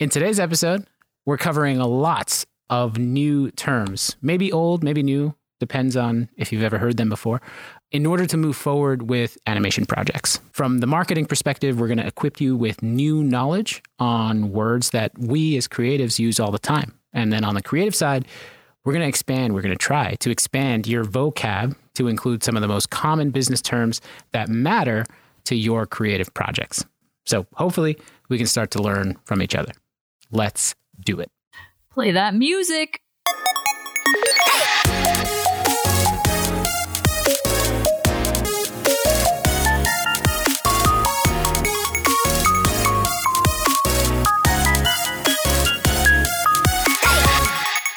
In today's episode, we're covering lots of new terms, maybe old, maybe new, depends on if you've ever heard them before, in order to move forward with animation projects. From the marketing perspective, we're going to equip you with new knowledge on words that we as creatives use all the time. And then on the creative side, we're going to expand, we're going to try to expand your vocab to include some of the most common business terms that matter to your creative projects. So hopefully, we can start to learn from each other. Let's do it. Play that music.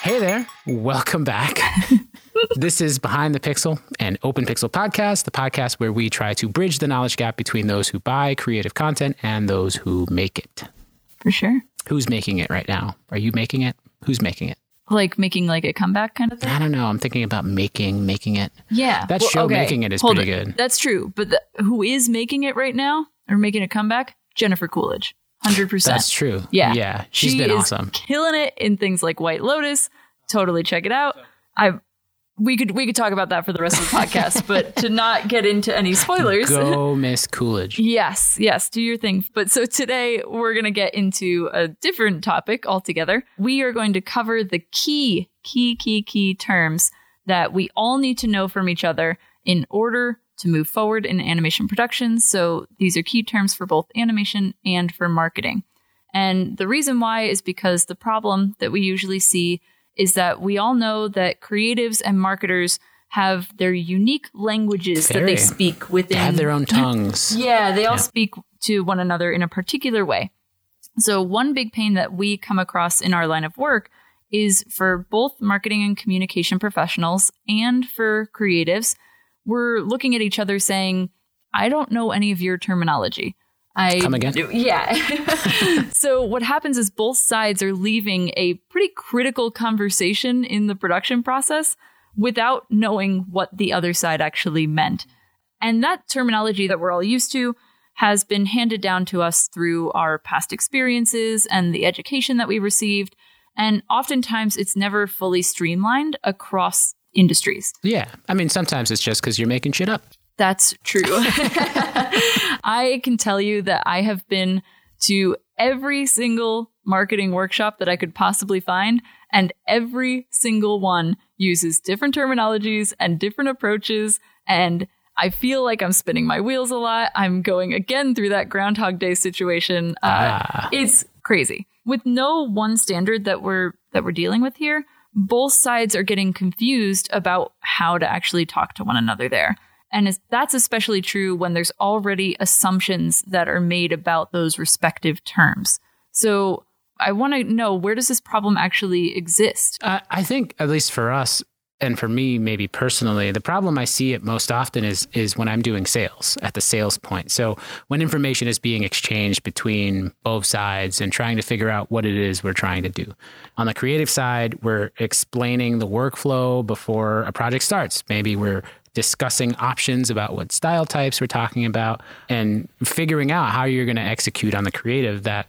Hey there, welcome back. this is Behind the Pixel, an open pixel podcast, the podcast where we try to bridge the knowledge gap between those who buy creative content and those who make it. For sure. Who's making it right now? Are you making it? Who's making it? Like making like a comeback kind of thing. I don't know. I'm thinking about making, making it. Yeah. That show Making It is hold pretty it. good. That's true. But the, who is making it right now or making a comeback? Jennifer Coolidge. 100%. That's true. Yeah. Yeah. She's she been awesome. killing it in things like White Lotus. Totally check it out. I we could we could talk about that for the rest of the podcast, but to not get into any spoilers. Go, Miss Coolidge. Yes, yes, do your thing. But so today we're going to get into a different topic altogether. We are going to cover the key, key, key, key terms that we all need to know from each other in order to move forward in animation production. So these are key terms for both animation and for marketing. And the reason why is because the problem that we usually see is that we all know that creatives and marketers have their unique languages that they speak within They have their own tongues. yeah, they all Yeah. speak to one another in a particular way. So, one big pain that we come across in our line of work is for both marketing and communication professionals and for creatives, we're looking at each other saying, I don't know any of your terminology. I Come again? yeah. so what happens is both sides are leaving a pretty critical conversation in the production process without knowing what the other side actually meant. And that terminology that we're all used to has been handed down to us through our past experiences and the education that we received. And oftentimes it's never fully streamlined across industries. Yeah. I mean, sometimes it's just because you're making shit up. That's true. I can tell you that I have been to every single marketing workshop that I could possibly find, and every single one uses different terminologies and different approaches. And I feel like I'm spinning my wheels a lot. I'm going again through that Groundhog Day situation. Uh, Ah. It's crazy. With no one standard that we're that we're dealing with here, both sides are getting confused about how to actually talk to one another there. And that's especially true when there's already assumptions that are made about those respective terms. So I want to know where does this problem actually exist? I I think, at least for us, and for me, maybe personally, the problem I see it most often is is when I'm doing sales at the sales point. So when information is being exchanged between both sides and trying to figure out what it is we're trying to do. On the creative side, we're explaining the workflow before a project starts. Maybe we're discussing options about what style types we're talking about and figuring out how you're going to execute on the creative that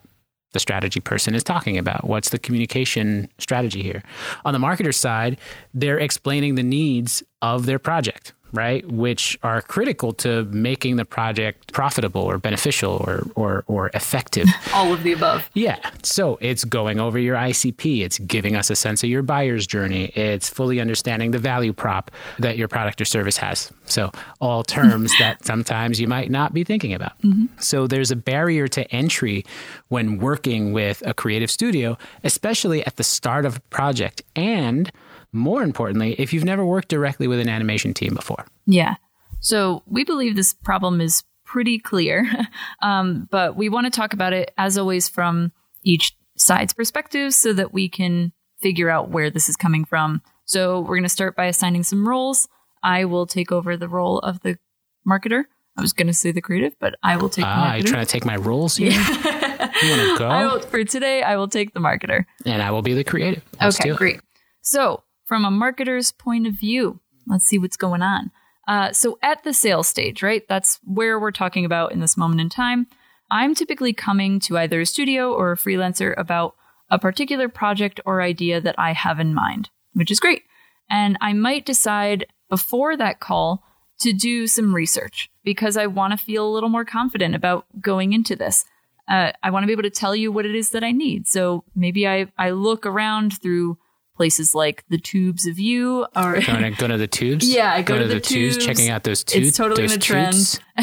the strategy person is talking about. What's the communication strategy here? On the marketer side, they're explaining the needs of their project, right? Which are critical to making the project profitable or beneficial or or or effective. All of the above. Yeah. So it's going over your ICP. It's giving us a sense of your buyer's journey. It's fully understanding the value prop that your product or service has. So all terms that sometimes you might not be thinking about. Mm-hmm. So there's a barrier to entry when working with a creative studio, especially at the start of a project. And more importantly, if you've never worked directly with an animation team before. Yeah. So we believe this problem is pretty clear, um, but we want to talk about it as always from each side's perspective so that we can figure out where this is coming from. So we're going to start by assigning some roles. I will take over the role of the marketer. I was going to say the creative, but I will take Ah, you're marketer. trying to take my roles here? You want to go? I will, for today, I will take the marketer. and I will be the creative. Let's okay, great. So, from a marketer's point of view, let's see what's going on. Uh, so, at the sales stage, right? That's where we're talking about in this moment in time. I'm typically coming to either a studio or a freelancer about a particular project or idea that I have in mind, which is great. And I might decide before that call to do some research because I want to feel a little more confident about going into this. Uh, I want to be able to tell you what it is that I need. So maybe I, I look around through places like the tubes of you or Going to go to the tubes. Yeah, I go to to, the the, tubes, checking out those tubes. it's totally in a trend.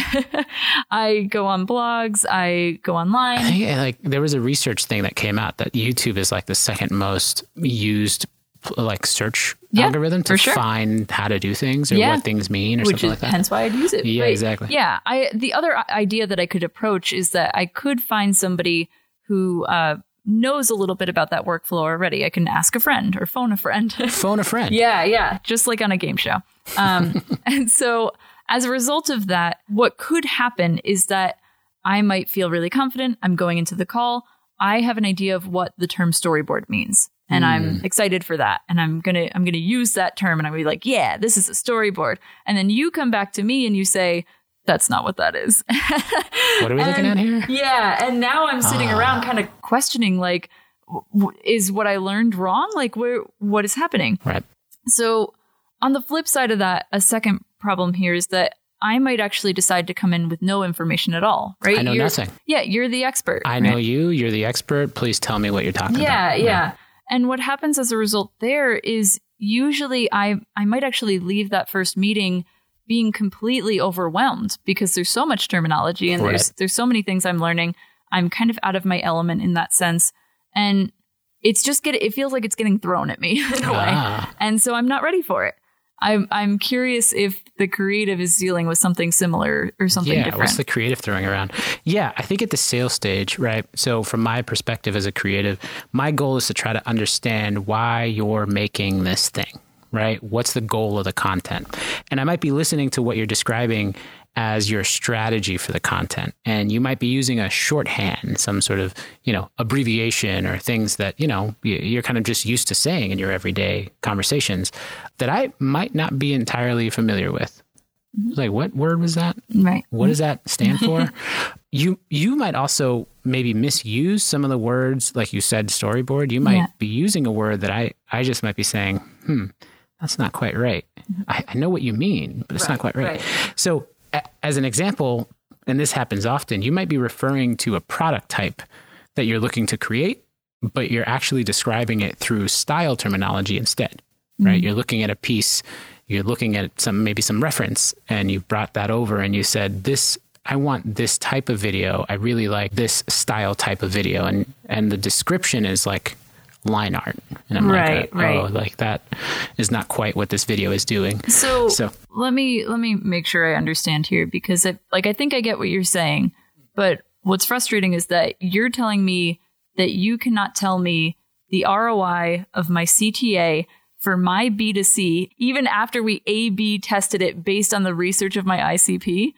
I go on blogs, I go I online. think uh, like there was a research thing that came out that YouTube is like the second most used like search Yeah, algorithm to sure. find how to do things or Yeah. what things mean or which something is like that. hence why I'd use it. Yeah, Right. exactly. Yeah, I the other idea that I could approach is that I could find somebody who uh, knows a little bit about that workflow already. I can ask a friend or phone a friend. Phone a friend. yeah, yeah, just like on a game show. Um, and so as a result of that, what could happen is that I might feel really confident. I'm going into the call. I have an idea of what the term storyboard means. And I'm excited for that. And I'm gonna I'm gonna use that term and I'm gonna be like, yeah, this is a storyboard. And then you come back to me and you say, that's not what that is. What are we looking at here? Yeah, and now I'm sitting Ah. around kind of questioning like w- w- is what I learned wrong? Like where what is happening? Right. So, on the flip side of that, a second problem here is that I might actually decide to come in with no information at all, right? I know You're- nothing. Yeah, you're the expert. I know you. You're the expert. Please tell me what you're talking Yeah, about. Yeah, yeah. And what happens as a result there is usually I I might actually leave that first meeting being completely overwhelmed because there's so much terminology and there's Right. there's so many things I'm learning. I'm kind of out of my element in that sense. And it's just get it feels like it's getting thrown at me in a way. Ah. And so I'm not ready for it. I'm I'm curious if the creative is dealing with something similar or something yeah, different. what's the creative throwing around? Yeah, I think at the sales stage, right? So, from my perspective as a creative, my goal is to try to understand why you're making this thing, right? What's the goal of the content? And I might be listening to what you're describing as your strategy for the content. And you might be using a shorthand, some sort of, you know, abbreviation or things that, you know, you- you're kind of just used to saying in your everyday conversations that I might not be entirely familiar with. Like, what word was that? right. What does that stand for? you you might also maybe misuse some of the words, like you said, storyboard. You might Yeah. be using a word that I I just might be saying, hmm, that's not quite right. Mm-hmm. I, I know what you mean, but it's not quite right. right. So, a, as an example, and this happens often, you might be referring to a product type that you're looking to create, but you're actually describing it through style terminology instead, right? Mm-hmm. You're looking at a piece, you're looking at some maybe some reference, and you brought that over and you said, "This, I want this type of video. I really like this style type of video," and and the description is like line art, and I'm Right, like, oh, right. like that is not quite what this video is doing. So, So- let me let me make sure I understand here because I, like I think I get what you're saying, but what's frustrating is that you're telling me that you cannot tell me the ROI of my CTA for my B2C even after we A/B tested it based on the research of my ICP.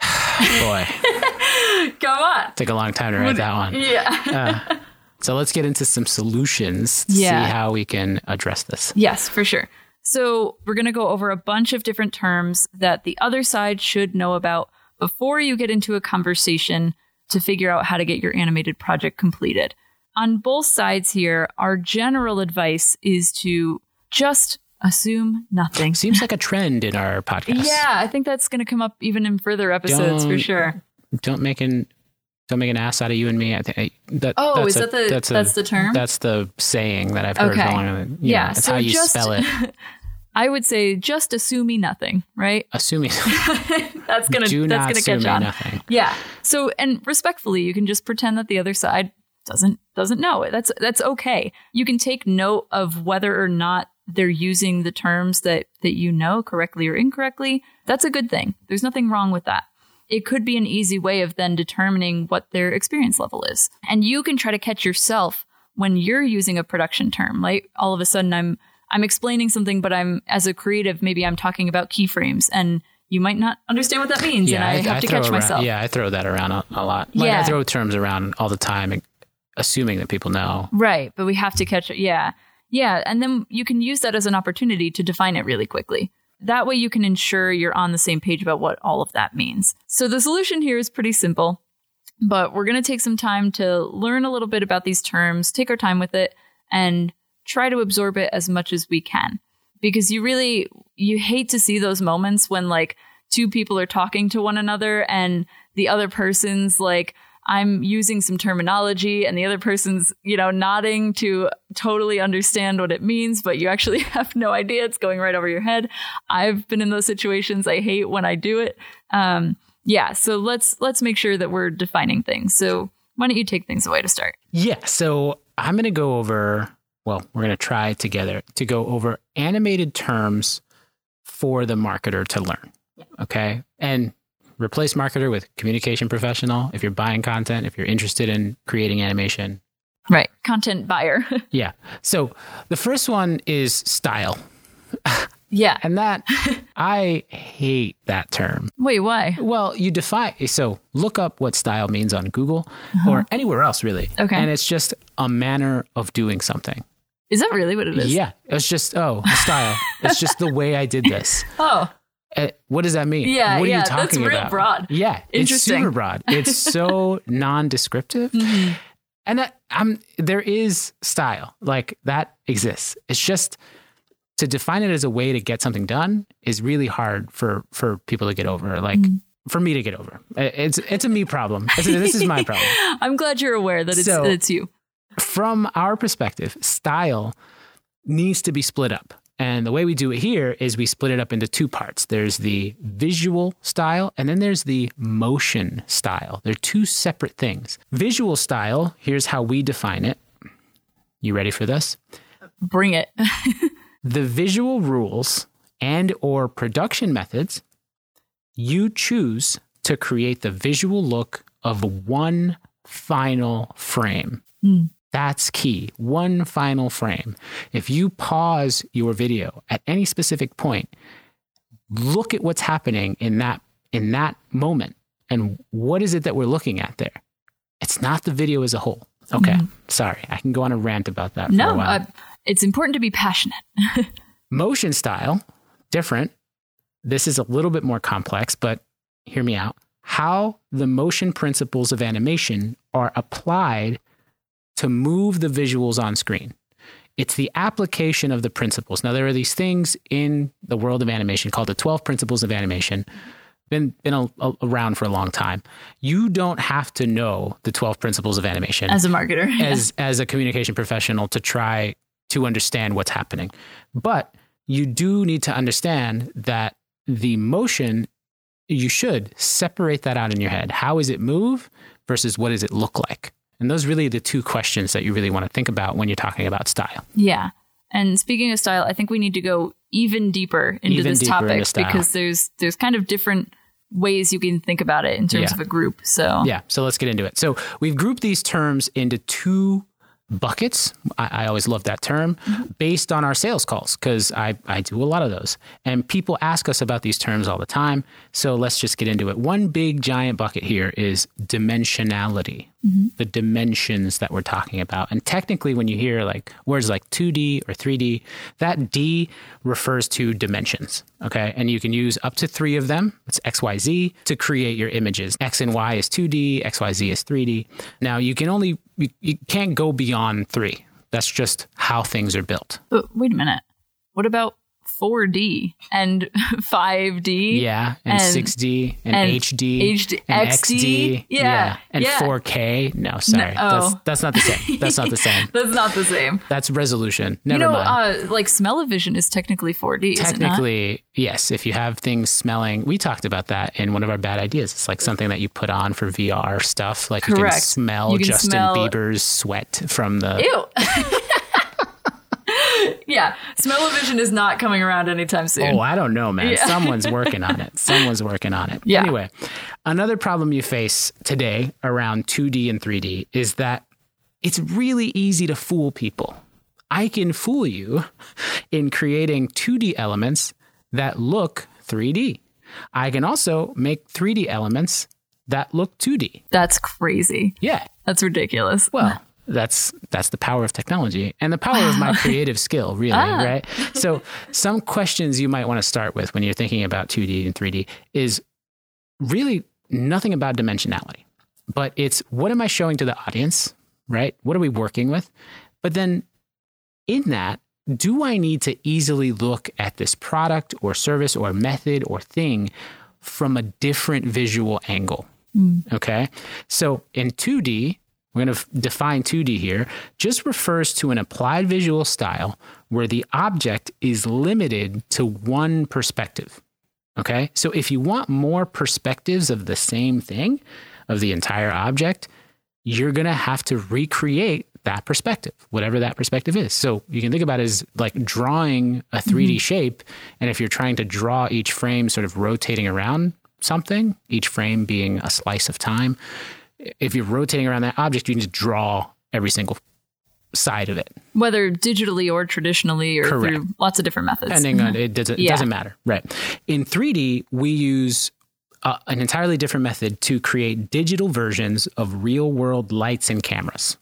Boy, Come on. took a long time to write that one. Yeah. Uh, so let's get into some solutions to Yeah. see how we can address this. Yes, for sure. So, we're going to go over a bunch of different terms that the other side should know about before you get into a conversation to figure out how to get your animated project completed. On both sides here, our general advice is to just assume nothing. Seems like a trend in our podcast. Yeah, I think that's going to come up even in further episodes for Don't- sure. Don't make an don't make an ass out of you and me. I think I, that. Oh, that's is a- that the that's, a- the term? That's the saying that I've heard. Okay. Going. Yeah, know, that's so how you just- spell it. I would say just assuming nothing, right? Assuming That's going to do that's not going to assume catch on. nothing. Yeah. So and respectfully, you can just pretend that the other side doesn't doesn't know it. That's that's okay. You can take note of whether or not they're using the terms that that you know correctly or incorrectly. That's a good thing. There's nothing wrong with that. It could be an easy way of then determining what their experience level is. And you can try to catch yourself when you're using a production term. Like all of a sudden I'm I'm explaining something but I'm as a creative maybe I'm talking about keyframes and you might not understand what that means and I, have to catch around, myself. Yeah, I throw that around a, a lot. Like Yeah. I throw terms around all the time, assuming that people know. Right, but we have to catch it. Yeah. Yeah, and then you can use that as an opportunity to define it really quickly. That way you can ensure you're on the same page about what all of that means. So the solution here is pretty simple. But we're going to take some time to learn a little bit about these terms, take our time with it, and try to absorb it as much as we can. Because you really, you hate to see those moments when like two people are talking to one another and the other person's like, I'm using some terminology and the other person's, you know, nodding to totally understand what it means, but you actually have no idea. It's going right over your head. I've been in those situations. I hate when I do it. Um, yeah. So let's, let's make sure that we're defining things. So why don't you take things away to start? Yeah. So I'm going to go over, well, we're going to try together to go over animated terms for the marketer to learn. Okay. And replace marketer with communication professional if you're buying content, if you're interested in creating animation. Right. Content buyer. yeah. So the first one is style. yeah. And that, I hate that term. Wait, why? Well, you define, so look up what style means on Google uh-huh. or anywhere else, really. Okay. And it's just a manner of doing something. Is that really what it is? Yeah. It's just, oh, style. it's just the way I did this. Oh. Uh, what does that mean? Yeah, what are yeah, you talking that's real about? broad. Yeah, it's super broad. It's so non-descriptive, mm-hmm. and that, I'm there is style like that exists. It's just to define it as a way to get something done is really hard for for people to get over. Like. Mm-hmm. For me to get over, it's it's a me problem. It's this is my problem. I'm glad you're aware that it's so, it's you. From our perspective, style needs to be split up and the way we do it here is we split it up into two parts. There's the visual style and then there's the motion style. They're two separate things. Visual style, here's how we define it. You ready for this? Bring it. the visual rules and or production methods you choose to create the visual look of one final frame. Mm. That's key. One final frame. If you pause your video at any specific point, look at what's happening in that in that moment and what is it that we're looking at there? It's not the video as a whole. Okay. Mm-hmm. Sorry. I can go on a rant about that no, uh, it's important to be passionate. Motion style, different. This is a little bit more complex, but hear me out. How the motion principles of animation are applied to move the visuals on screen. It's the application of the principles. Now, there are these things in the world of animation called the 12 principles of animation. Been, been a, a, around for a long time. You don't have to know the 12 principles of animation as a marketer, as, yeah. as a communication professional to try to understand what's happening. But you do need to understand that the motion, you should separate that out in your head. How is it move versus what does it look like? And those are really the two questions that you really want to think about when you're talking about style. Yeah. And speaking of style, I think we need to go even deeper into even this deeper topic into because there's there's kind of different ways you can think about it in terms yeah. of a group. So Yeah, so let's get into it. So we've grouped these terms into two buckets. I, I, always love that term mm-hmm. based on our sales calls because I, I do a lot of those. And people ask us about these terms all the time. So let's just get into it. One big giant bucket here is dimensionality, mm-hmm. the dimensions that we're talking about. And technically, when you hear like words like 2D or 3D, that D refers to dimensions. Okay. And you can use up to three of them. It's XYZ to create your images. X and Y is 2D, XYZ is 3D. Now you can only you, you can't go beyond three. That's just how things are built. But wait a minute. What about 4D and 5D. Yeah, and, and 6D and, and HD, HD and XD, XD. Yeah, yeah, and yeah. 4K. No, sorry, no, oh. that's, that's not the same. That's not the same. that's not the same. That's resolution. Never you know, mind. Uh, like smell-o-vision is technically 4D. Technically, yes. If you have things smelling, we talked about that in one of our bad ideas. It's like something that you put on for VR stuff. Like Correct. you can smell you can Justin smell... Bieber's sweat from the. Ew. yeah, smell-o-vision is not coming around anytime soon. Oh, I don't know, man. Yeah. Someone's working on it. Someone's working on it. Yeah. Anyway, another problem you face today around 2D and 3D is that it's really easy to fool people. I can fool you in creating 2D elements that look 3D. I can also make 3D elements that look 2D. That's crazy. Yeah. That's ridiculous. Well, that's that's the power of technology and the power of my creative skill really ah. right so some questions you might want to start with when you're thinking about 2d and 3d is really nothing about dimensionality but it's what am I showing to the audience, right? What are we working with? But then in that, do I need to easily look at this product or service or method or thing from a different visual angle? Mm. Okay. So in 2D, we're going to define 2D here, just refers to an applied visual style where the object is limited to one perspective. Okay. So if you want more perspectives of the same thing, of the entire object, you're going to have to recreate that perspective, whatever that perspective is. So you can think about it as like drawing a 3D mm-hmm. shape. And if you're trying to draw each frame sort of rotating around something, each frame being a slice of time, if you're rotating around that object, you need to draw every single side of it, whether digitally or traditionally or Correct. through lots of different methods. Depending on it doesn't yeah. doesn't matter, right? In 3D, we use uh, an entirely different method to create digital versions of real world lights and cameras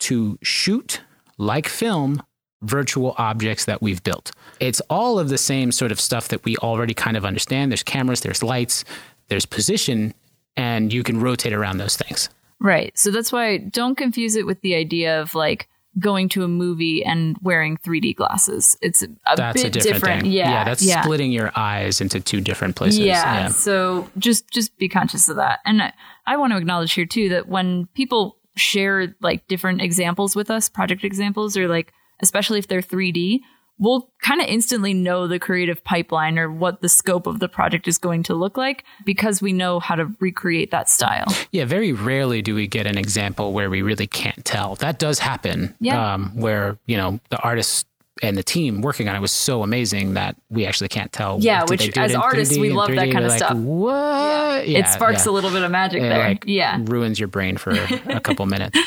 to shoot like film virtual objects that we've built. It's all of the same sort of stuff that we already kind of understand. There's cameras, there's lights, there's position, and you can rotate around those things. Right. So that's why don't confuse it with the idea of like going to a movie and wearing 3D glasses. It's a that's bit a different, different. Yeah, yeah, that's yeah. splitting your eyes into two different places. Yeah, yeah. So just just be conscious of that. And I, I want to acknowledge here too that when people share like different examples with us, project examples, or like especially if they're 3D, we'll kind of instantly know the creative pipeline or what the scope of the project is going to look like because we know how to recreate that style. Yeah, very rarely do we get an example where we really can't tell. That does happen. Yeah. Um, where, you know, the artist and the team working on it was so amazing that we actually can't tell. Yeah, which as artists we love that kind of like, stuff. What? Yeah. Yeah, it sparks yeah. a little bit of magic it there. Like yeah, ruins your brain for a couple minutes.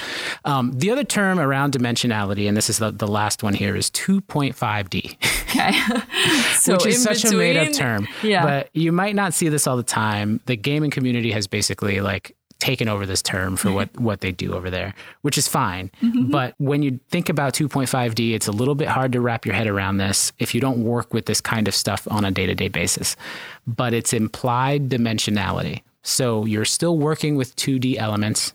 Um, the other term around dimensionality, and this is the, the last one here, is 2.5D. Okay, so which is such between, a made up term. Yeah, but you might not see this all the time. The gaming community has basically like taken over this term for what, what they do over there, which is fine. Mm-hmm. But when you think about 2.5D, it's a little bit hard to wrap your head around this if you don't work with this kind of stuff on a day to day basis. But it's implied dimensionality. So you're still working with 2D elements,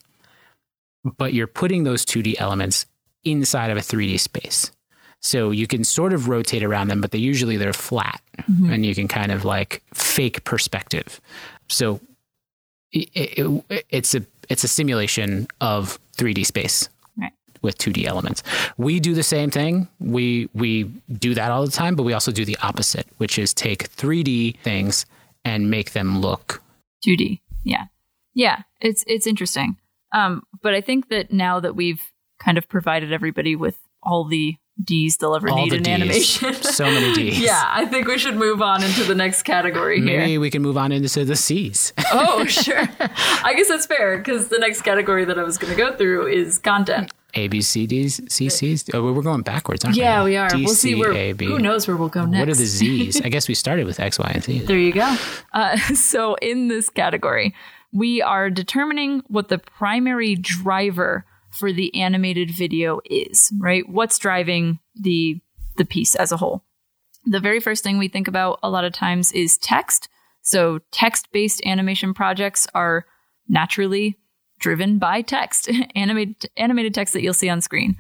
but you're putting those 2D elements inside of a 3D space. So you can sort of rotate around them, but they usually they're flat mm-hmm. and you can kind of like fake perspective. So it, it, it's a it's a simulation of 3D space right. with 2D elements. We do the same thing. We we do that all the time, but we also do the opposite, which is take 3D things and make them look 2D. Yeah, yeah. It's it's interesting. Um, but I think that now that we've kind of provided everybody with all the D's they'll ever All need in Ds. animation. so many D's. yeah, I think we should move on into the next category Maybe here. Maybe we can move on into the C's. oh, sure. I guess that's fair because the next category that I was going to go through is content. A, B, C, D's, C, C's. Oh, we're going backwards, aren't yeah, we? Yeah, we are. D, we'll see where. A, B. Who knows where we'll go next? What are the Z's? I guess we started with X, Y, and Z. There you go. Uh, so in this category, we are determining what the primary driver for the animated video is. Right? What's driving the the piece as a whole. The very first thing we think about a lot of times is text. So, text based animation projects are naturally driven by text, animated, animated text that you'll see on screen.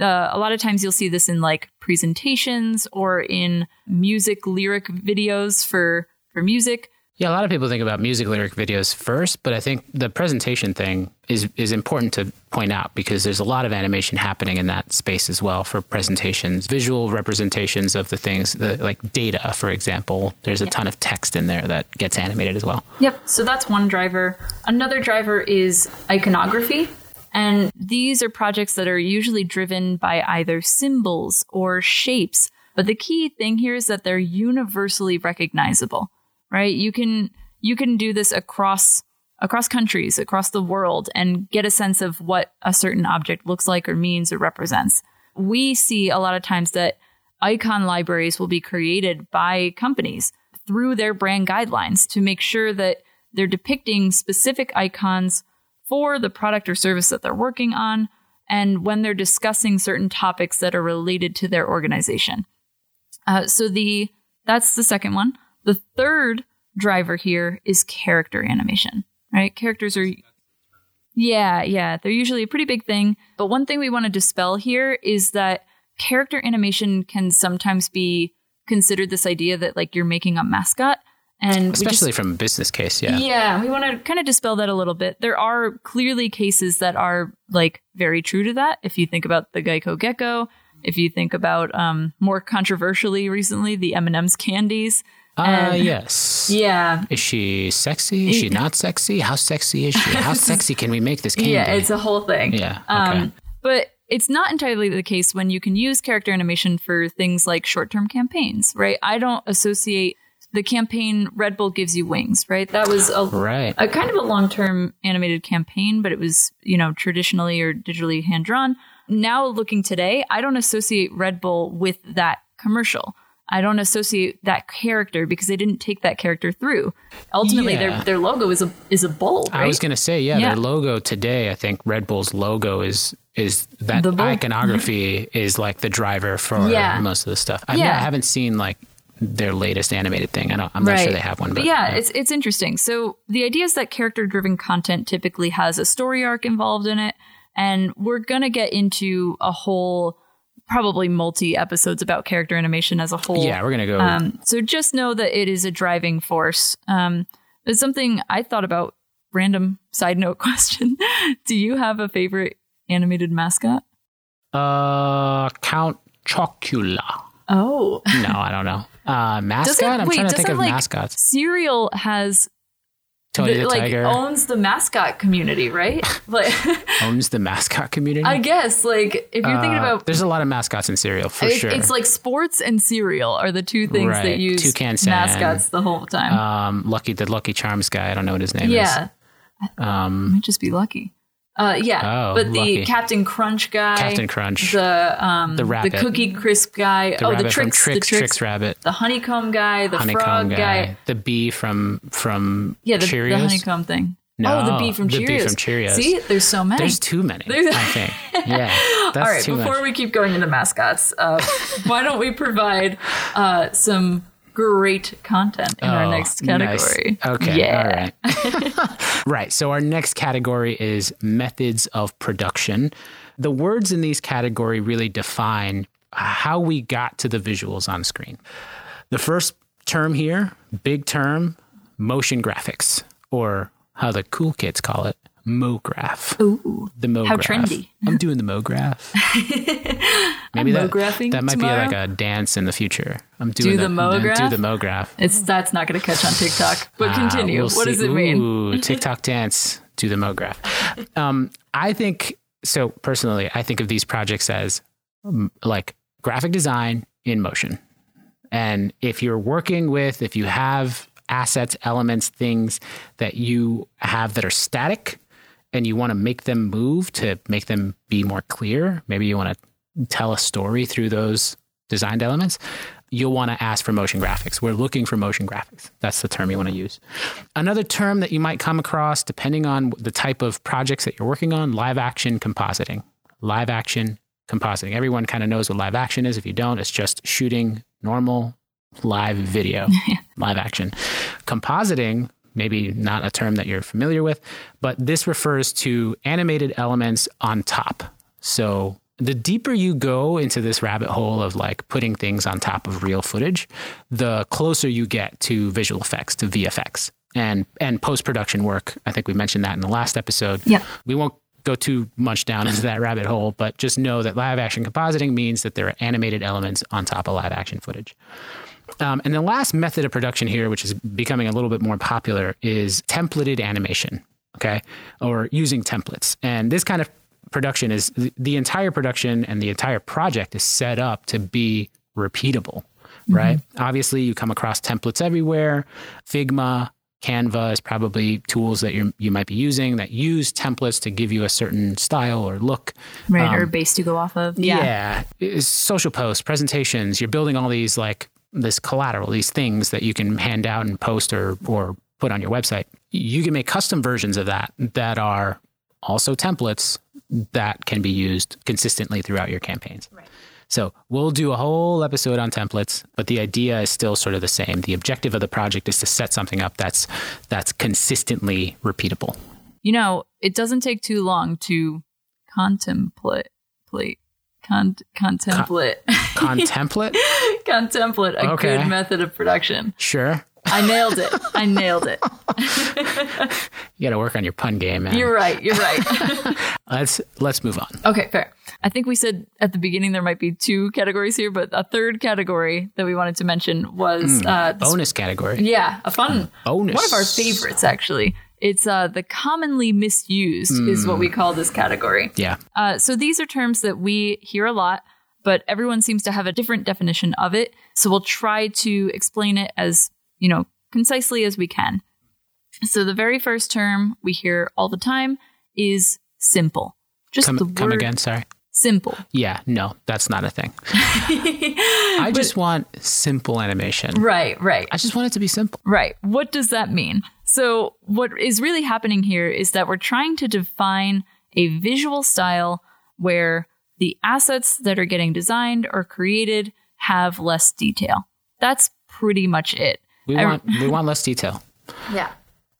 Uh, a lot of times you'll see this in like presentations or in music lyric videos for for music. Yeah, a lot of people think about music lyric videos first, but I think the presentation thing is is important to point out because there's a lot of animation happening in that space as well for presentations, visual representations of the things, the, like data, for example. There's a ton of text in there that gets animated as well. Yep. So that's one driver. Another driver is iconography. And these are projects that are usually driven by either symbols or shapes. But the key thing here is that they're universally recognizable right? You can you can do this across across countries, across the world and get a sense of what a certain object looks like or means or represents. We see a lot of times that icon libraries will be created by companies through their brand guidelines to make sure that they're depicting specific icons for the product or service that they're working on and when they're discussing certain topics that are related to their organization. Uh, so the that's the second one. The third driver here is character animation, right? Characters are, Yeah, yeah. They're usually a pretty big thing. But one thing we want to dispel here is that character animation can sometimes be considered this idea that like you're making a mascot. And Especially just, from a business case, yeah. Yeah, we want to kind of dispel that a little bit. There are clearly cases that are like very true to that. If you think about the Geico Gecko, if you think about um, more controversially recently, the M&M's candies. Uh, yes. Yeah. Is she sexy? Is she not sexy? How sexy is she? How sexy can we make this candy? Yeah, it's a whole thing. Yeah, Um, but it's not entirely the case when you can use character animation for things like short term campaigns, right? I don't associate the campaign Red Bull gives you wings, right? That was a, Right. a kind of a long term animated campaign, but it was, you know, traditionally or digitally hand drawn. Now looking today, I don't associate Red Bull with that commercial. I don't associate that character because they didn't take that character through. Ultimately, Yeah. their their logo is a is a bull. Right? I was going to say, yeah, Yeah. their logo today, I think Red Bull's logo is is that iconography is like the driver for Yeah. most of the stuff. I, mean, Yeah. I haven't seen like their latest animated thing. I don't, I'm not sure they have one, but, yeah, it's it's interesting. So the idea is that character driven content typically has a story arc involved in it, and we're gonna get into a whole probably multi episodes about character animation as a whole. yeah, we're gonna go. Um, so just know that it is a driving force. Um, it's something I thought about. Random side note question: Do you have a favorite animated mascot? uh, Count Chocula. Oh, No, I don't know. Uh, mascot. Doesn't- I'm wait, trying to think of like, mascots. Cereal has Tony the- the, like Tiger owns the mascot community, right? Like. owns the mascot community. I guess, like, if you're thinking Uh, about there's a lot of mascots in cereal for it- sure. it's like sports and cereal are the two things that Right. use Toucan Sam. mascots the whole time. um, Lucky the Lucky Charms guy. I don't know what his name yeah, is. Yeah, um, might just be lucky. Uh, yeah, Oh, but the Lucky. Captain Crunch guy, Captain Crunch. the um, The rabbit. the Cookie Crisp guy, the oh, the Trix, Trix, the Trix, Trix Rabbit. the honeycomb guy, the honeycomb frog guy, guy. the bee from from Yeah, the, Cheerios. the honeycomb thing. No, oh, the bee from the Cheerios. bee from Cheerios. See, there's so many. There's too many. There's- I think. Yeah, that's All right, before much. we keep going into mascots, uh, why don't we provide uh, some great content in our Oh, next nice. category? Okay. Yeah. All right. right. So our next category is methods of production. The words in these category really define how we got to the visuals on screen. The first term here, big term, motion graphics, or how the cool kids call it, MoGraph. Ooh. The MoGraph. How trendy. I'm doing the MoGraph. Maybe that, MoGraphing that might tomorrow? be like a dance in the future. I'm doing the MoGraph? Do the MoGraph. It's that's not going to catch on TikTok. But Ah, continue. we'll what does it mean? Ooh, TikTok dance, do the MoGraph. Um, I think so. Personally, I think of these projects as um, like graphic design in motion. And if you're working with, if you have assets, elements, things that you have that are static, and you want to make them move to make them be more clear, maybe you want to tell a story through those designed elements, you'll want to ask for motion graphics. We're looking for motion graphics. That's the term you want to use. Another term that you might come across, depending on the type of projects that you're working on, live action compositing. Live action compositing. Everyone kind of knows what live action is. If you don't, it's just shooting normal live video, live action. Compositing, maybe not a term that you're familiar with, but this refers to animated elements on top. So the deeper you go into this rabbit hole of like putting things on top of real footage, the closer you get to visual effects, to VFX and and post production work. I think we mentioned that in the last episode. Yep. We won't go too much down into that rabbit hole, but just know that live action compositing means that there are animated elements on top of live action footage. Um, and the last method of production here, which is becoming a little bit more popular, is templated animation. Okay. Or using templates. And this kind of production is the, entire production and the entire project is set up to be repeatable, right? Obviously, you come across templates everywhere. Figma, Canva is probably tools that you you might be using that use templates to give you a certain style or look. Right, or base to go off of. Yeah. Um, Yeah. Social posts, presentations. You're building all these like this collateral, these things that you can hand out and post or or put on your website. You can make custom versions of that that are also templates that can be used consistently throughout your campaigns. Right. So we'll do a whole episode on templates, but the idea is still sort of the same. The objective of the project is to set something up that's that's consistently repeatable. You know, it doesn't take too long to contemplate, plate, con- contemplate, Contemplate? Contemplate a Okay. good method of production. sure. I nailed it. I nailed it. You got to work on your pun game, man. You're right. You're right. let's let's move on. Okay, fair. I think we said at the beginning there might be two categories here, but a third category that we wanted to mention was uh, the Bonus category. Yeah, a fun Bonus. One of our favorites, actually. It's uh, the commonly misused is what we call this category. Yeah. Uh, so these are terms that we hear a lot, but everyone seems to have a different definition of it. So we'll try to explain it as you know concisely as we can. So the very first term we hear all the time is simple. Just Come, the come again. Sorry. simple. Yeah. No, that's not a thing. I just want simple animation. Right, right. I just want it to be simple. Right. What does that mean? So, what is really happening here is that we're trying to define a visual style where the assets that are getting designed or created have less detail. That's pretty much it. We I- want we want less detail. Yeah.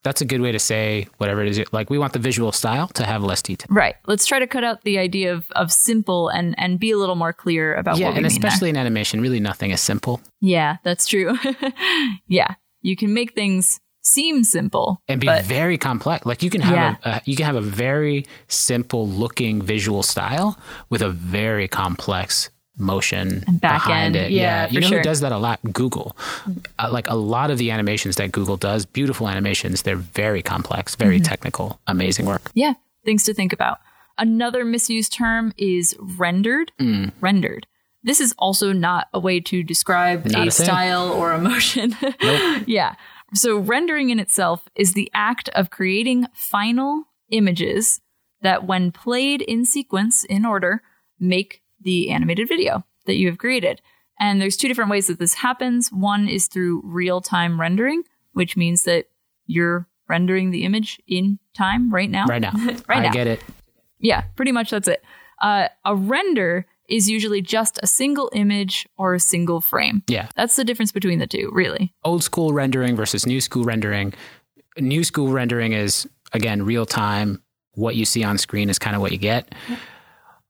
That's a good way to say whatever it is. Like we want the visual style to have less detail. Right. Let's try to cut out the idea of, of simple and, and be a little more clear about Yeah, what we and mean there. especially in animation, really nothing is simple Yeah, that's true. yeah. You can make things seem simple and be but very complex. Like you can have Yeah. a, a you can have a very simple looking visual style with a very complex motion And back behind end. it. Yeah, you know sure. who does that a lot? Google. Uh, like a lot of the animations that Google does, beautiful animations, they're very complex, very Mm-hmm. technical, amazing work. Yeah, things to think about. Another misused term is rendered. Rendered. This is also not a way to describe a, a style or a emotion. yeah. So rendering in itself is the act of creating final images that when played in sequence in order make the animated video that you have created. And there's two different ways that this happens. One is through real-time rendering, which means that you're rendering the image in time right now. Right now, Right I now. get it. Yeah, pretty much that's it. Uh, a render is usually just a single image or a single frame. Yeah, That's the difference between the two, really. old school rendering versus new school rendering. New school rendering is again real time. What you see on screen is kind of what you get.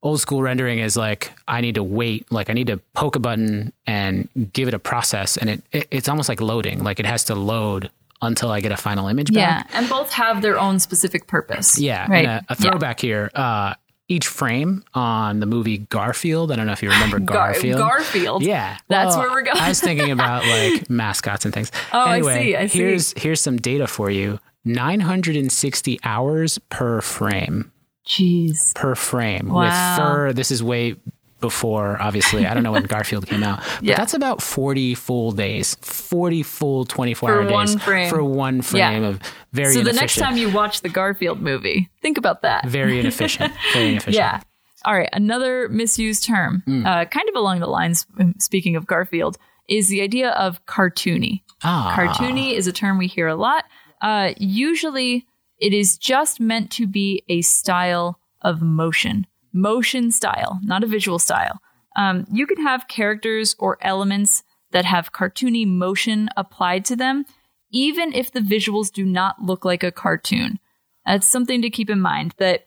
Old school rendering is like I need to wait, like I need to poke a button and give it a process, and it, it it's almost like loading. Like it has to load until I get a final image Yeah, back. and both have their own specific purpose. Yeah, right. and a, a throwback here. Uh, each frame on the movie Garfield. I don't know if you remember Gar- Garfield. Garfield. Yeah, That's Well, where we're going. I was thinking about like mascots and things. Oh, I see, I see. Here's here's some data for you. 960 hours per frame. Jeez. Per frame. Wow. With fur. This is way before, obviously. I don't know when Garfield came out. But Yeah. that's about 40 full days. 40 full 24 For hour days. frame. For one frame Yeah. of very So the next time you watch the Garfield movie, think about that. very inefficient. Very inefficient. Yeah. All right. Another misused term, Mm. uh, kind of along the lines, um, speaking of Garfield, is the idea of cartoony. Ah. Cartoony is a term we hear a lot. Uh, usually, it is just meant to be a style of motion, motion style, not a visual style. Um, you can have characters or elements that have cartoony motion applied to them, even if the visuals do not look like a cartoon. That's something to keep in mind that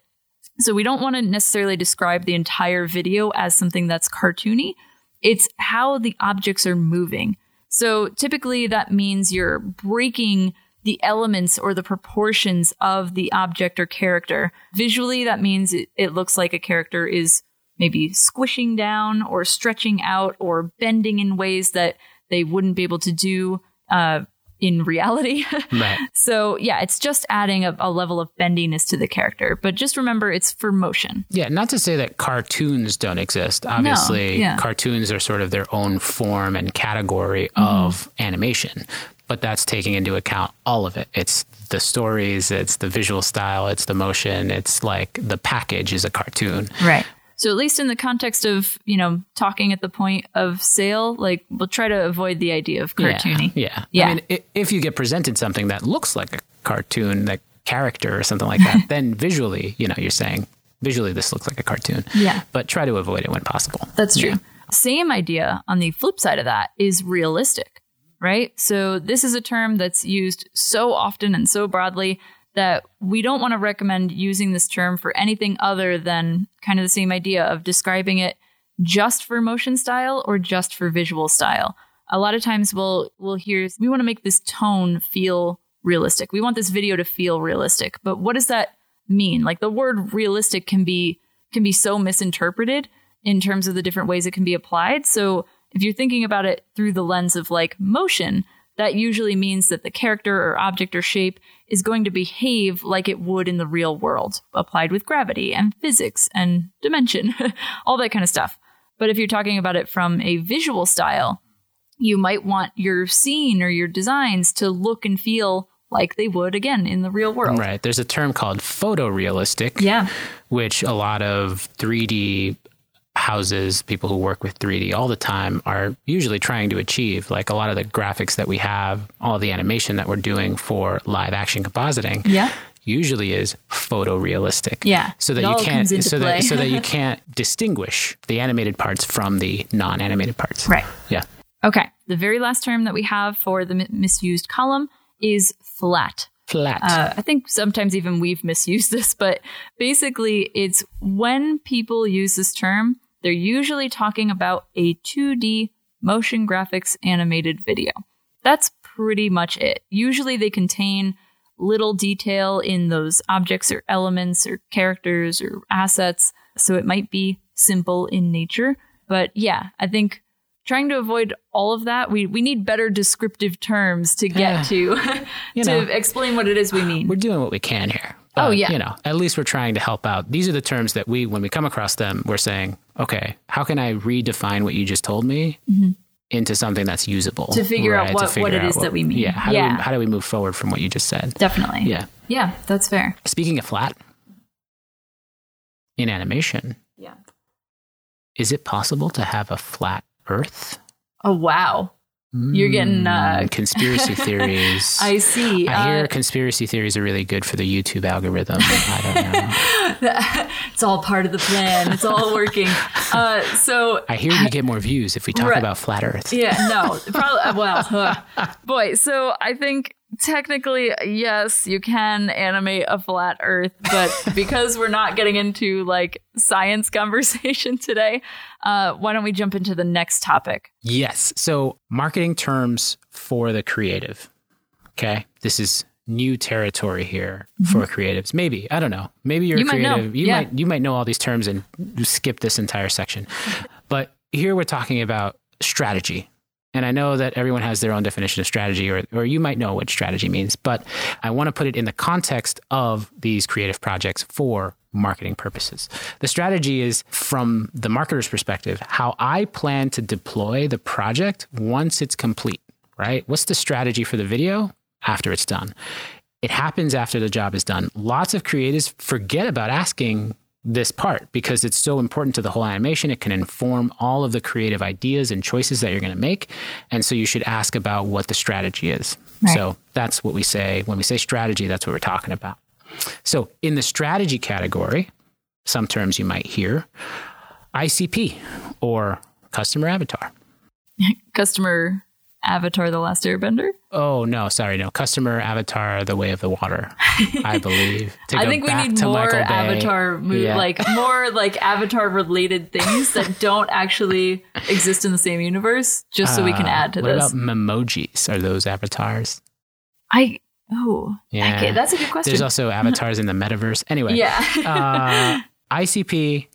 so we don't want to necessarily describe the entire video as something that's cartoony. It's how the objects are moving. So typically that means you're breaking the elements or the proportions of the object or character. Visually, that means it, it looks like a character is maybe squishing down or stretching out or bending in ways that they wouldn't be able to do uh, in reality. Right. So yeah, it's just adding a, a level of bendiness to the character. But just remember, it's for motion. Yeah, not to say that cartoons don't exist. Obviously, yeah. cartoons are sort of their own form and category Mm-hmm. of animation, but that's taking into account all of it. It's the stories, it's the visual style, it's the motion, it's like the package is a cartoon. Right. So at least in the context of you know talking at the point of sale, like we'll try to avoid the idea of cartoony. Yeah. yeah. Yeah. I mean, if you get presented something that looks like a cartoon, like character or something like that, then visually, you know, you're saying, visually, this looks like a cartoon. Yeah. But try to avoid it when possible. That's true. Same idea on the flip side of that is realistic, right? So this is a term that's used so often and so broadly that we don't want to recommend using this term for anything other than kind of the same idea of describing it just for motion style or just for visual style. A lot of times we'll we'll hear we want to make this tone feel realistic. We want this video to feel realistic. But what does that mean? Like the word realistic can be can be so misinterpreted in terms of the different ways it can be applied. So if you're thinking about it through the lens of like motion, that usually means that the character or object or shape is going to behave like it would in the real world, applied with gravity and physics and dimension, all that kind of stuff. But if you're talking about it from a visual style, you might want your scene or your designs to look and feel like they would again in the real world. Right. There's a term called photorealistic. Yeah. Which a lot of 3D houses, people who work with 3D all the time are usually trying to achieve. Like a lot of the graphics that we have, all the animation that we're doing for live action compositing. Yeah. Usually is photorealistic. Yeah. So that you can't so that so that you can't distinguish the animated parts from the non-animated parts. Right. Yeah. Okay. The very last term that we have for the misused column is flat. Flat. Uh, I think sometimes even we've misused this, but basically, it's when people use this term, they're usually talking about a 2D motion graphics animated video. That's pretty much it. Usually, they contain little detail in those objects or elements or characters or assets, so it might be simple in nature. But yeah, I think trying to avoid all of that, we we need better descriptive terms to get yeah. to to know, explain what it is we mean. We're doing what we can here. Oh yeah, you know, at least we're trying to help out. These are the terms that we, when we come across them, we're saying, okay, how can I redefine what you just told me? Mm-hmm. Into something that's usable to figure right? out what, figure what it is what, that we mean. Yeah, how, yeah. Do we, how do we move forward from what you just said? Definitely. Yeah. Yeah, that's fair. Speaking of flat, in animation, yeah, is it possible to have a flat Earth? Oh wow. You're getting uh, conspiracy theories. I see. I hear uh, conspiracy theories are really good for the YouTube algorithm. I don't know. it's all part of the plan. It's all working. Uh, so I hear we get more views if we talk right. about flat Earth. Yeah, no, probably. Well, boy. So I think technically, yes, you can animate a flat Earth, but because we're not getting into like science conversation today, uh, why don't we jump into the next topic? Yes. So, marketing terms for the creative. Okay. This is new territory here mm-hmm. for creatives. Maybe I don't know. Maybe you're you creative. You yeah. might you might know all these terms and skip this entire section. But here we're talking about strategy and I know that everyone has their own definition of strategy, or, or you might know what strategy means, but I want to put it in the context of these creative projects for marketing purposes. The strategy is from the marketer's perspective, how I plan to deploy the project once it's complete, right? What's the strategy for the video after it's done? It happens after the job is done. Lots of creatives forget about asking this part because it's so important to the whole animation. It can inform all of the creative ideas and choices that you're going to make. And so you should ask about what the strategy is. Right. So that's what we say. When we say strategy, that's what we're talking about. So in the strategy category, some terms you might hear ICP or customer avatar. customer Avatar: The Last Airbender? Oh no, sorry, no. Customer Avatar: The Way of the Water. I believe. I think we need more Avatar, mo- yeah. like more like Avatar related things that don't actually exist in the same universe, just so we can uh, add to what this. What about memojis? Are those avatars? I oh yeah, okay, that's a good question. There's also avatars in the metaverse. Anyway, yeah. uh, ICP,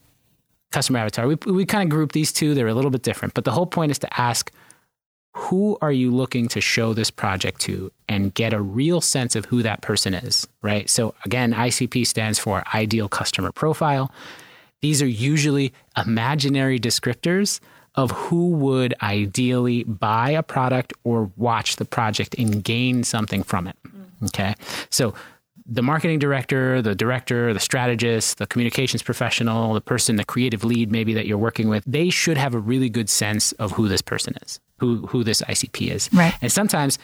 customer avatar. We we kind of group these two. They're a little bit different, but the whole point is to ask who are you looking to show this project to and get a real sense of who that person is, right? So again, ICP stands for ideal customer profile. These are usually imaginary descriptors of who would ideally buy a product or watch the project and gain something from it. Okay. So the marketing director, the director, the strategist, the communications professional, the person, the creative lead maybe that you're working with, they should have a really good sense of who this person is, who who this ICP is. Right. And sometimes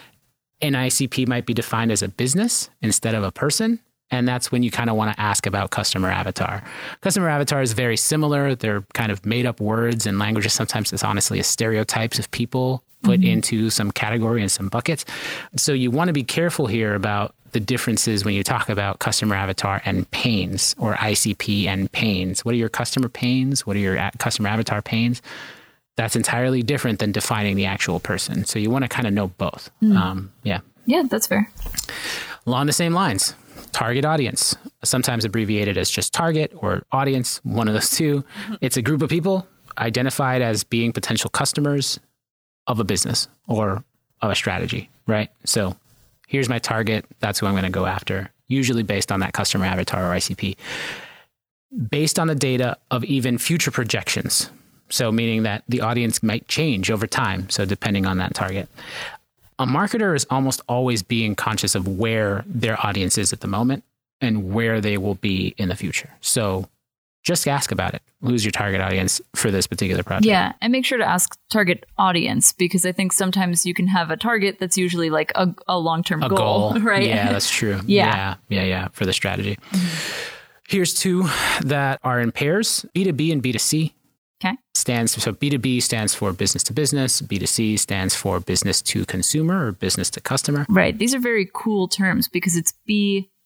an ICP might be defined as a business instead of a person. And that's when you kind of want to ask about customer avatar. Customer avatar is very similar. They're kind of made up words and languages. Sometimes it's honestly a stereotypes of people put mm-hmm. into some category and some buckets. So you want to be careful here about the differences when you talk about customer avatar and pains or ICP and pains. What are your customer pains? What are your customer avatar pains? That's entirely different than defining the actual person. So you want to kind of know both. Hmm. Um, yeah. Yeah, that's fair. Along the same lines, target audience, sometimes abbreviated as just target or audience, one of those 2 mm-hmm. It's a group of people identified as being potential customers of a business or of a strategy, right? So here's my target. That's who I'm going to go after, usually based on that customer avatar or ICP. Based on the data of even future projections. So, meaning that the audience might change over time. So, depending on that target a marketer is almost always being conscious of where their audience is at the moment and where they will be in the future. So just ask about it. Who's your target audience for this particular project? Yeah, and make sure to ask target audience because I think sometimes you can have a target that's usually like a, a long term goal, goal. right? Yeah, that's true. Yeah. yeah, yeah, yeah, for the strategy. Mm-hmm. Here's two that are in pairs B2B and B2C. Okay. Stands so B2B stands for business to business, B2C stands for business to consumer or business to customer. Right. These are very cool terms because it's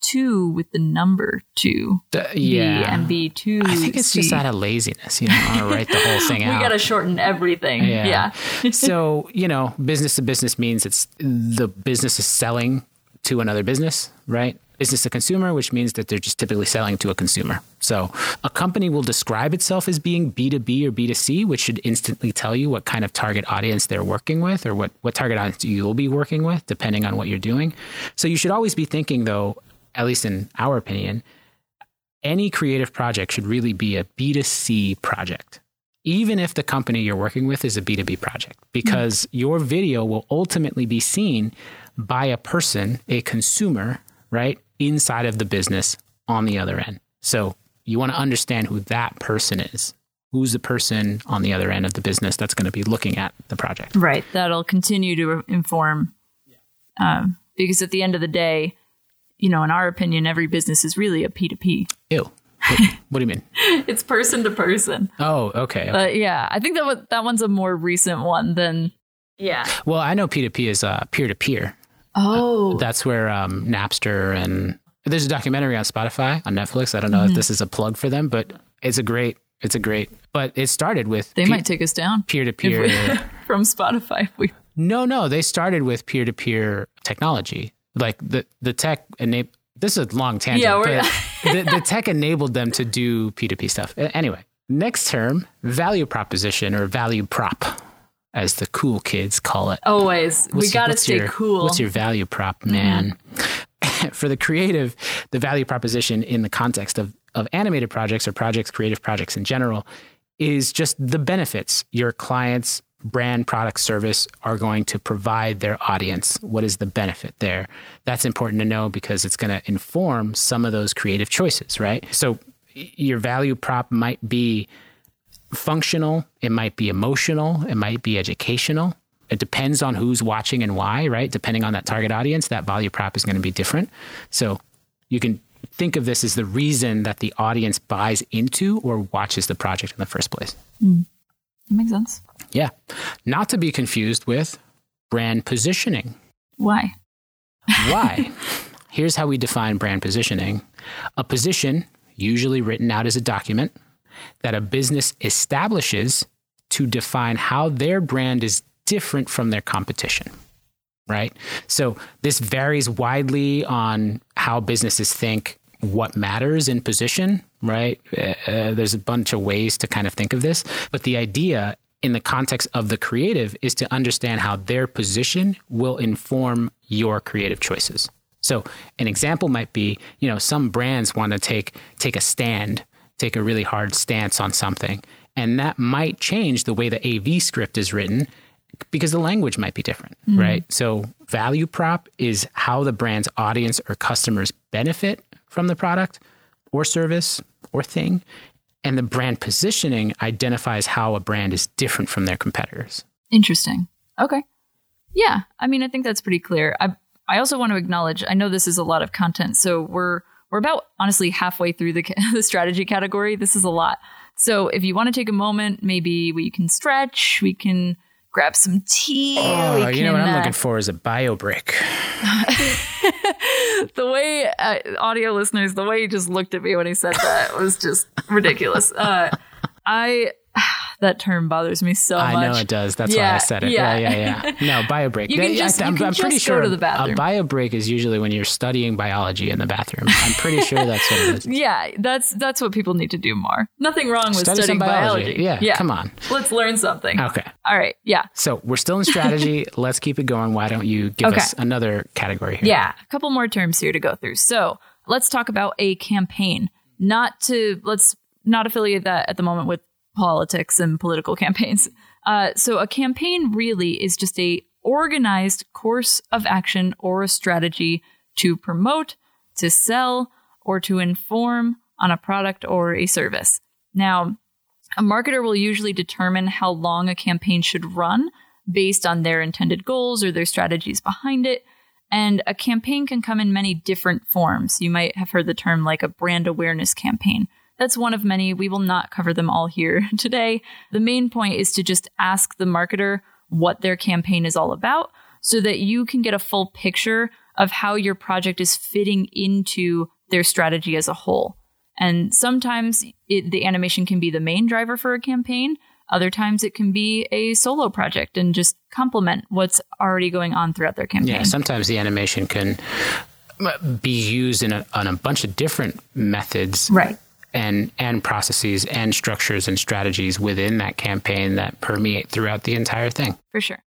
B2 with the number 2. D- B yeah. and B2. I think it's just out of laziness. You know, I want to write the whole thing We out. We got to shorten everything. Yeah. Yeah. so you know business to business means it's the business is selling to another business right business to consumer which means that they're just typically selling to a consumer so a company will describe itself as being b2b or b2c which should instantly tell you what kind of target audience they're working with or what, what target audience you'll be working with depending on what you're doing so you should always be thinking though at least in our opinion any creative project should really be a b2c project even if the company you're working with is a B2B project, because your video will ultimately be seen by a person, a consumer, right, inside of the business on the other end. So you want to understand who that person is. Who's the person on the other end of the business that's going to be looking at the project? Right. That'll continue to inform. Yeah. Um, because at the end of the day, you know, in our opinion, every business is really a P2P. Ew. What, what do you mean? It's person to person. Oh, okay. But yeah, I think that wa- that one's a more recent one than. Yeah. Well, I know P2P is uh, peer to peer. Oh. That's where um, Napster and there's a documentary on Spotify on Netflix. I don't know if this is a plug for them, but it's a great, it's a great. But it started with they might take us down peer to peer. from Spotify. if We, No, no, they started with peer to peer technology. Like the the tech enable. This is a long tangent, Yeah, we're- but the, the tech enabled them to do P two P stuff. Anyway, next term, value proposition or value prop, as the cool kids call it. always. we What's- got to stay your- cool. What's your value prop, mm-hmm. man? For the creative, the value proposition in the context of, of animated projects or projects, creative projects in general, is just the benefits your clients, brand, product, service are going to provide their audience. What is the benefit there? That's important to know because it's going to inform some of those creative choices, right? So your value prop might be functional, it might be emotional, it might be educational. It depends on who's watching and why, right? Depending on that target audience, that value prop is going to be different. So you can think of this as the reason that the audience buys into or watches the project in the first place. Hmm. That makes sense. Yeah. Not to be confused with brand positioning. Why? Why? Here's how we define brand positioning a position, usually written out as a document, that a business establishes to define how their brand is different from their competition. Right? So this varies widely on how businesses think what matters in position, right? Uh, uh, there's a bunch of ways to kind of think of this, but the idea in the context of the creative is to understand how their position will inform your creative choices. So an example might be, you know, some brands want to take take a stand, take a really hard stance on something, and that might change the way the AV script is written because the language might be different, right? So value prop is how the brand's audience or customers benefit from the product or service or thing, and the brand positioning identifies how a brand is different from their competitors. Interesting. Okay. Yeah. I mean, I think that's pretty clear. I I also want to acknowledge. I know this is a lot of content, so we're we're about honestly halfway through the the strategy category. This is a lot. So if you want to take a moment, maybe we can stretch. We can grab some tea. Oh, you know what I'm uh, looking for is a bio brick. the way uh, audio listeners, the way he just looked at me when he said that was just ridiculous. Uh, I that term bothers me so I much. I know it does. That's why I said it. yeah. Yeah, yeah, yeah. No, bio break. You can just- can I'm pretty sure to the bathroom. a bio break is usually when you're studying biology in the bathroom. I'm pretty sure that's what it is. Yeah, that's that's what people need to do more. Nothing wrong with Study studying biology. biology. Yeah, come on. Let's learn something. Okay. All right. Yeah. So we're still in strategy. Let's keep it going. Why don't you give Okay. us another category here? Yeah, a couple more terms here to go through. So let's talk about a campaign. Not to let's not affiliate that at the moment with politics and political campaigns. Uh, so a campaign really is just a organized course of action or a strategy to promote, to sell, or to inform on a product or a service. Now, a marketer will usually determine how long a campaign should run based on their intended goals or their strategies behind it. And a campaign can come in many different forms. You might have heard the term like a brand awareness campaign. That's one of many. We will not cover them all here today. The main point is to just ask the marketer what their campaign is all about so that you can get a full picture of how your project is fitting into their strategy as a whole. And sometimes it, the animation can be the main driver for a campaign. Other times it can be a solo project and just complement what's already going on throughout their campaign. Yeah, sometimes the animation can be used in a, on a bunch of different methods right. And and processes and structures and strategies within that campaign that permeate throughout the entire thing. For sure.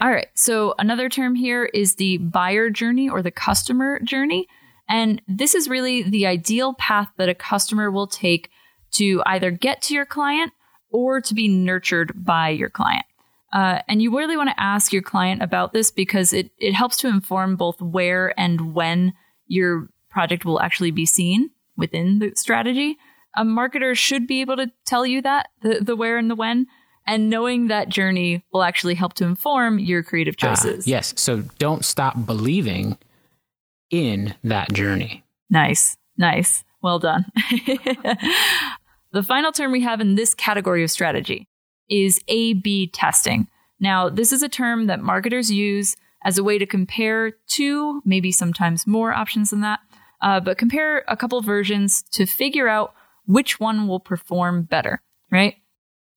All right. So another term here is the buyer journey or the customer journey. And this is really the ideal path that a customer will take to either get to your client or to be nurtured by your client. Uh, and you really want to ask your client about this because it, it helps to inform both where and when your project will actually be seen within the strategy. A marketer should be able to tell you that, the, the where and the when. And knowing that journey will actually help to inform your creative Ah, choices. yes. So don't stop believing in that journey. Nice. Nice. Well done. the final term we have in this category of strategy is A B testing. Now, this is a term that marketers use as a way to compare two, maybe sometimes more options than that, uh, but compare a couple versions to figure out which one will perform better, right?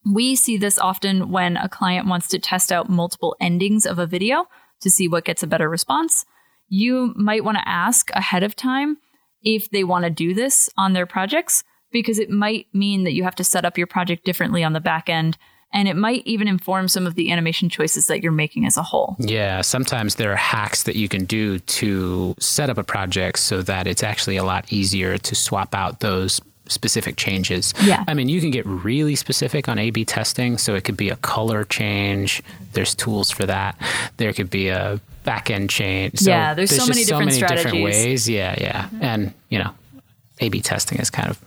We see this often when a client wants to test out multiple endings of a video to see what gets a better response. You might want to ask ahead of time if they want to do this on their projects, because it might mean that you have to set up your project differently on the back end. And it might even inform some of the animation choices that you're making as a whole. Yeah, sometimes there are hacks that you can do to set up a project so that it's actually a lot easier to swap out those specific changes. Yeah. I mean, you can get really specific on A B testing. So it could be a color change. There's tools for that. There could be a back end change. So Yeah, there's so just many different strategies. ways. Yeah, yeah. And, you know, A B testing is kind of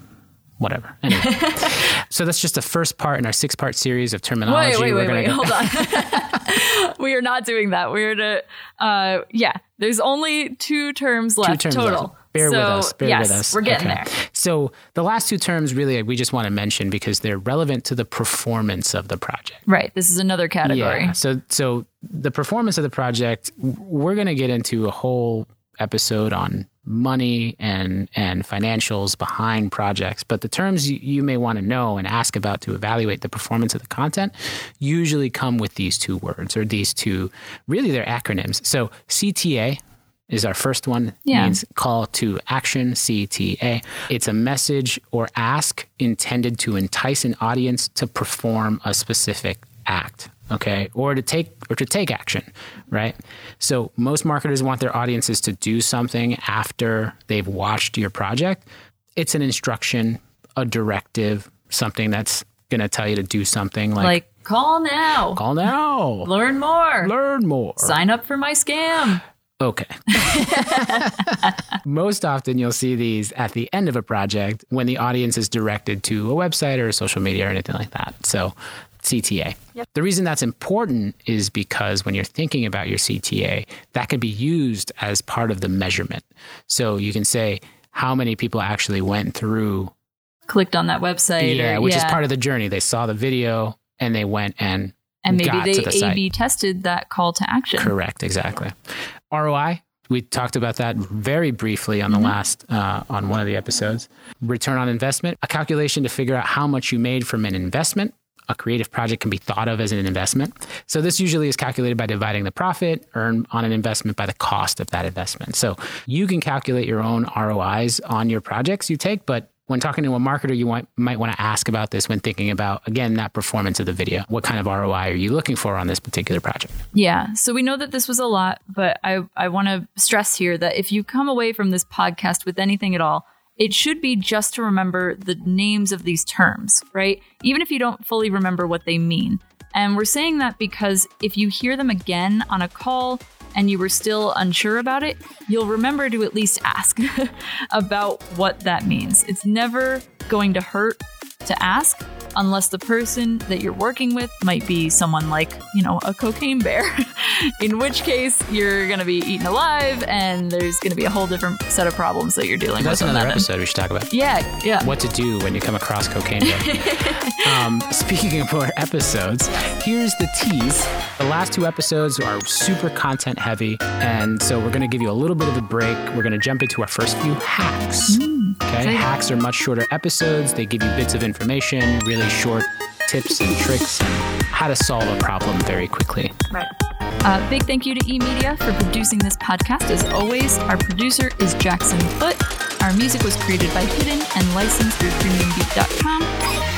whatever. Anyway. so that's just the first part in our six part series of terminology. Wait, wait, We're wait, wait. go- Hold on. we are not doing that. We're to, uh, yeah, there's only two terms left two terms total. left. Bear so, with us. Bear yes, with us. we're getting Okay. there. So the last two terms really we just want to mention because they're relevant to the performance of the project. Right. This is another category. Yeah. So so the performance of the project, we're going to get into a whole episode on money and and financials behind projects. But the terms you, you may want to know and ask about to evaluate the performance of the content usually come with these two words or these two really they're acronyms. So cta is our first one. Yeah. means call to action cta it's a message or ask intended to entice an audience to perform a specific act okay or to take or to take action right so most marketers want their audiences to do something after they've watched your project it's an instruction a directive something that's going to tell you to do something like, Like, call now. call now Learn more. learn more Sign up for my scam. Okay. Most often, you'll see these at the end of a project when the audience is directed to a website or social media or anything like that. So, CTA. The reason that's important is because when you're thinking about your CTA, that can be used as part of the measurement. So, you can say how many people actually went through, Clicked on that website. yeah, or, which is part of the journey. They saw the video and they went and And maybe they the. A/B tested that call to action. Correct, exactly. ROI, we talked about that very briefly on the last uh, on one of the episodes. Return on investment, a calculation to figure out how much you made from an investment. A creative project can be thought of as an investment. So this usually is calculated by dividing the profit earned on an investment by the cost of that investment. So you can calculate your own ROIs on your projects you take, but when talking to a marketer, you might, might want to ask about this when thinking about, again, that performance of the video. What kind of ROI are you looking for on this particular project? Yeah. So we know that this was a lot, but I, I want to stress here that if you come away from this podcast with anything at all, it should be just to remember the names of these terms, right? Even if you don't fully remember what they mean. And we're saying that because if you hear them again on a call and you were still unsure about it, you'll remember to at least ask about what that means. It's never going to hurt to ask unless the person that you're working with might be someone like, you know, a cocaine bear. In which case, you're going to be eaten alive and there's going to be a whole different set of problems that you're dealing That's with. on another that end. episode we should talk about. Yeah, yeah. What to do when you come across cocaine. bear. um, speaking of more episodes, here's the tease. The last two episodes are super content heavy, and so we're going to give you a little bit of a break. We're going to jump into our first few hacks. okay, exciting. hacks are much shorter episodes. They give you bits of information, really short tips and tricks, and how to solve a problem very quickly. Right. Uh, big thank you to eMedia for producing this podcast. As always, our producer is Jackson Foote. Our music was created by Hidden and licensed through premiumbeat.com.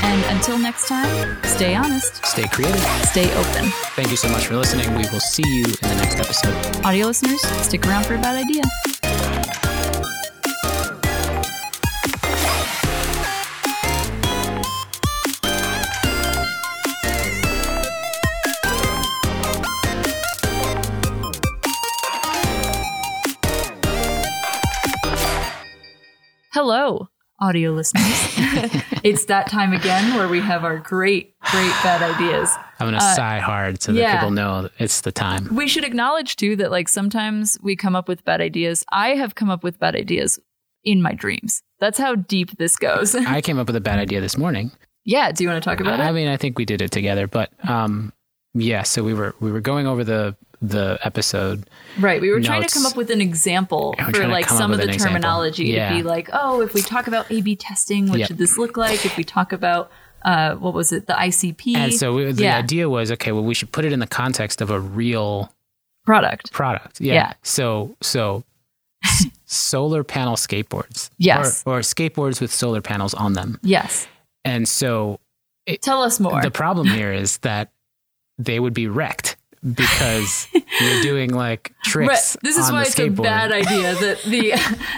And until next time, stay honest, Stay creative. stay open. Thank you so much for listening. We will see you in the next episode. Audio listeners, stick around for a bad idea. Hello, audio listeners. it's that time again where we have our great, great bad ideas. I'm going to sigh hard so that Uh, yeah. people know it's the time. We should acknowledge too that like sometimes we come up with bad ideas. I have come up with bad ideas in my dreams. That's how deep this goes. I came up with a bad idea this morning. yeah, do you want to talk about I it? I mean, I think we did it together, but um, yeah. So we were we were going over the the episode. Right. We were trying to come up with an example for like some of the terminology Yeah. to be like, oh, if we talk about A B testing, what Yep. should this look like? If we talk about uh what was it, the ICP And so we, the Yeah. idea was, okay, well, we should put it in the context of a real product. product. Yeah. Yeah. So so solar panel skateboards. Yes. Or, or skateboards with solar panels on them. Yes. And so Tell us more. the problem here is that they would be wrecked because you're doing like tricks. Right. This is why it's a bad idea that the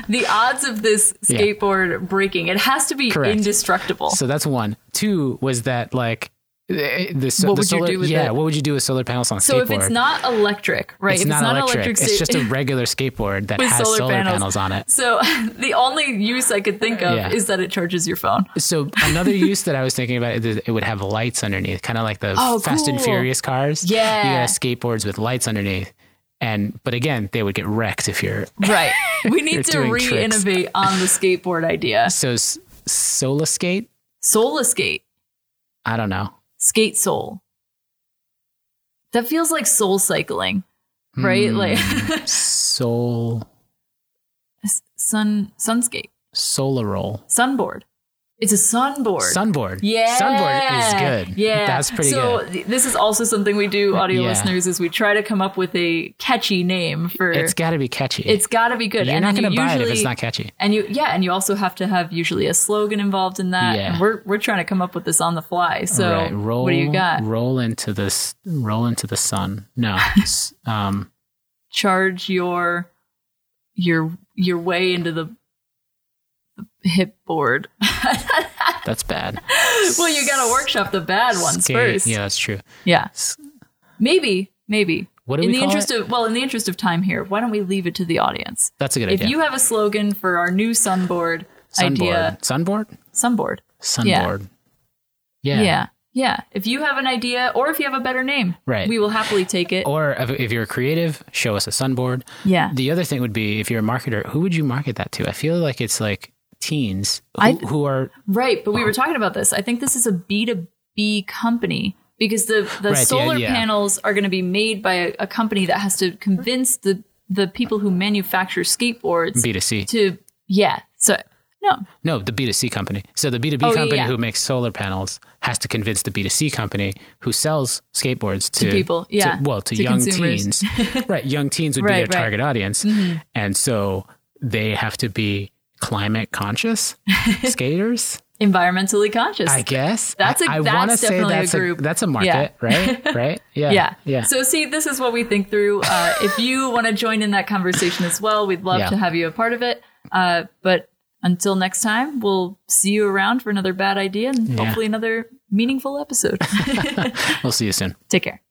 the odds of this Yeah. skateboard breaking it has to be Correct. indestructible. So that's one. Two was that like the, What the would you do with yeah, it? what would you do with solar panels on a So skateboard? So if it's not electric, right? it's if not, it's not electric. electric, it's just a regular skateboard that has solar solar, panels. panels. on it. So the only use I could think of Yeah. is that it charges your phone. So another use that I was thinking about is it would have lights underneath, kind of like the Oh, Fast and. Furious cars. Yeah. you got skateboards with lights underneath, and but again, they would get wrecked if you're Right. We need to re-innovate on the skateboard idea. so s- Sola skate. Soul skate. I don't know. Skate soul. That feels like soul cycling. Right? Hmm. Like Soul sun sunskate. solar roll. Sunboard. It's a sunboard. Sunboard. Yeah. Sunboard is good. Yeah. That's pretty so good. th- this is also something we do, audio Yeah. listeners, is we try to come up with a catchy name for It's got to be catchy. it's gotta be good. You're and not going to you buy it if it's not catchy. And you yeah, and you also have to have usually a slogan involved in that. Yeah. And we're we're trying to come up with this on the fly. So right. Roll, what do you got? Roll into this. Roll into the sun. No. Um. Charge your your your way into the, the hip board. That's bad. well, you gotta workshop the bad ones Skate. first. Yeah, that's true. Yeah. Maybe, maybe. What do in we the call interest it? of well, in the interest of time here, why don't we leave it to the audience? That's a good If idea. If you have a slogan for our new sunboard Sunboard. idea, Sunboard. sunboard. Sunboard. Yeah. Yeah. yeah. If you have an idea or if you have a better name, Right. we will happily take it. Or if, if you're a creative, show us a sunboard. yeah. The other thing would be if you're a marketer, who would you market that to? I feel like it's like teens who, I- who are Right, but we were talking about this. I think this is a B2B company because the the Right, solar yeah. panels are going to be made by a, a company that has to convince the the people who manufacture skateboards B2C. to yeah. So no, No, the B2C company. So the B2B Oh, company yeah. who makes solar panels has to convince the B2C company who sells skateboards to, To people, yeah, well, to, to young consumers. teens. right. Young teens would be Right, their right. Mm-hmm. target audience. And so they have to be climate conscious skaters, environmentally conscious. I guess. That's a- I, I that's definitely a that's group. that's a market, right? Right? Yeah. yeah. Yeah. So see, this is what we think through. Uh, if you want to join in that conversation as well, we'd love Yeah. to have you a part of it. Uh, but until next time, we'll see you around for another bad idea and Yeah. hopefully another meaningful episode. we'll see you soon. Take care.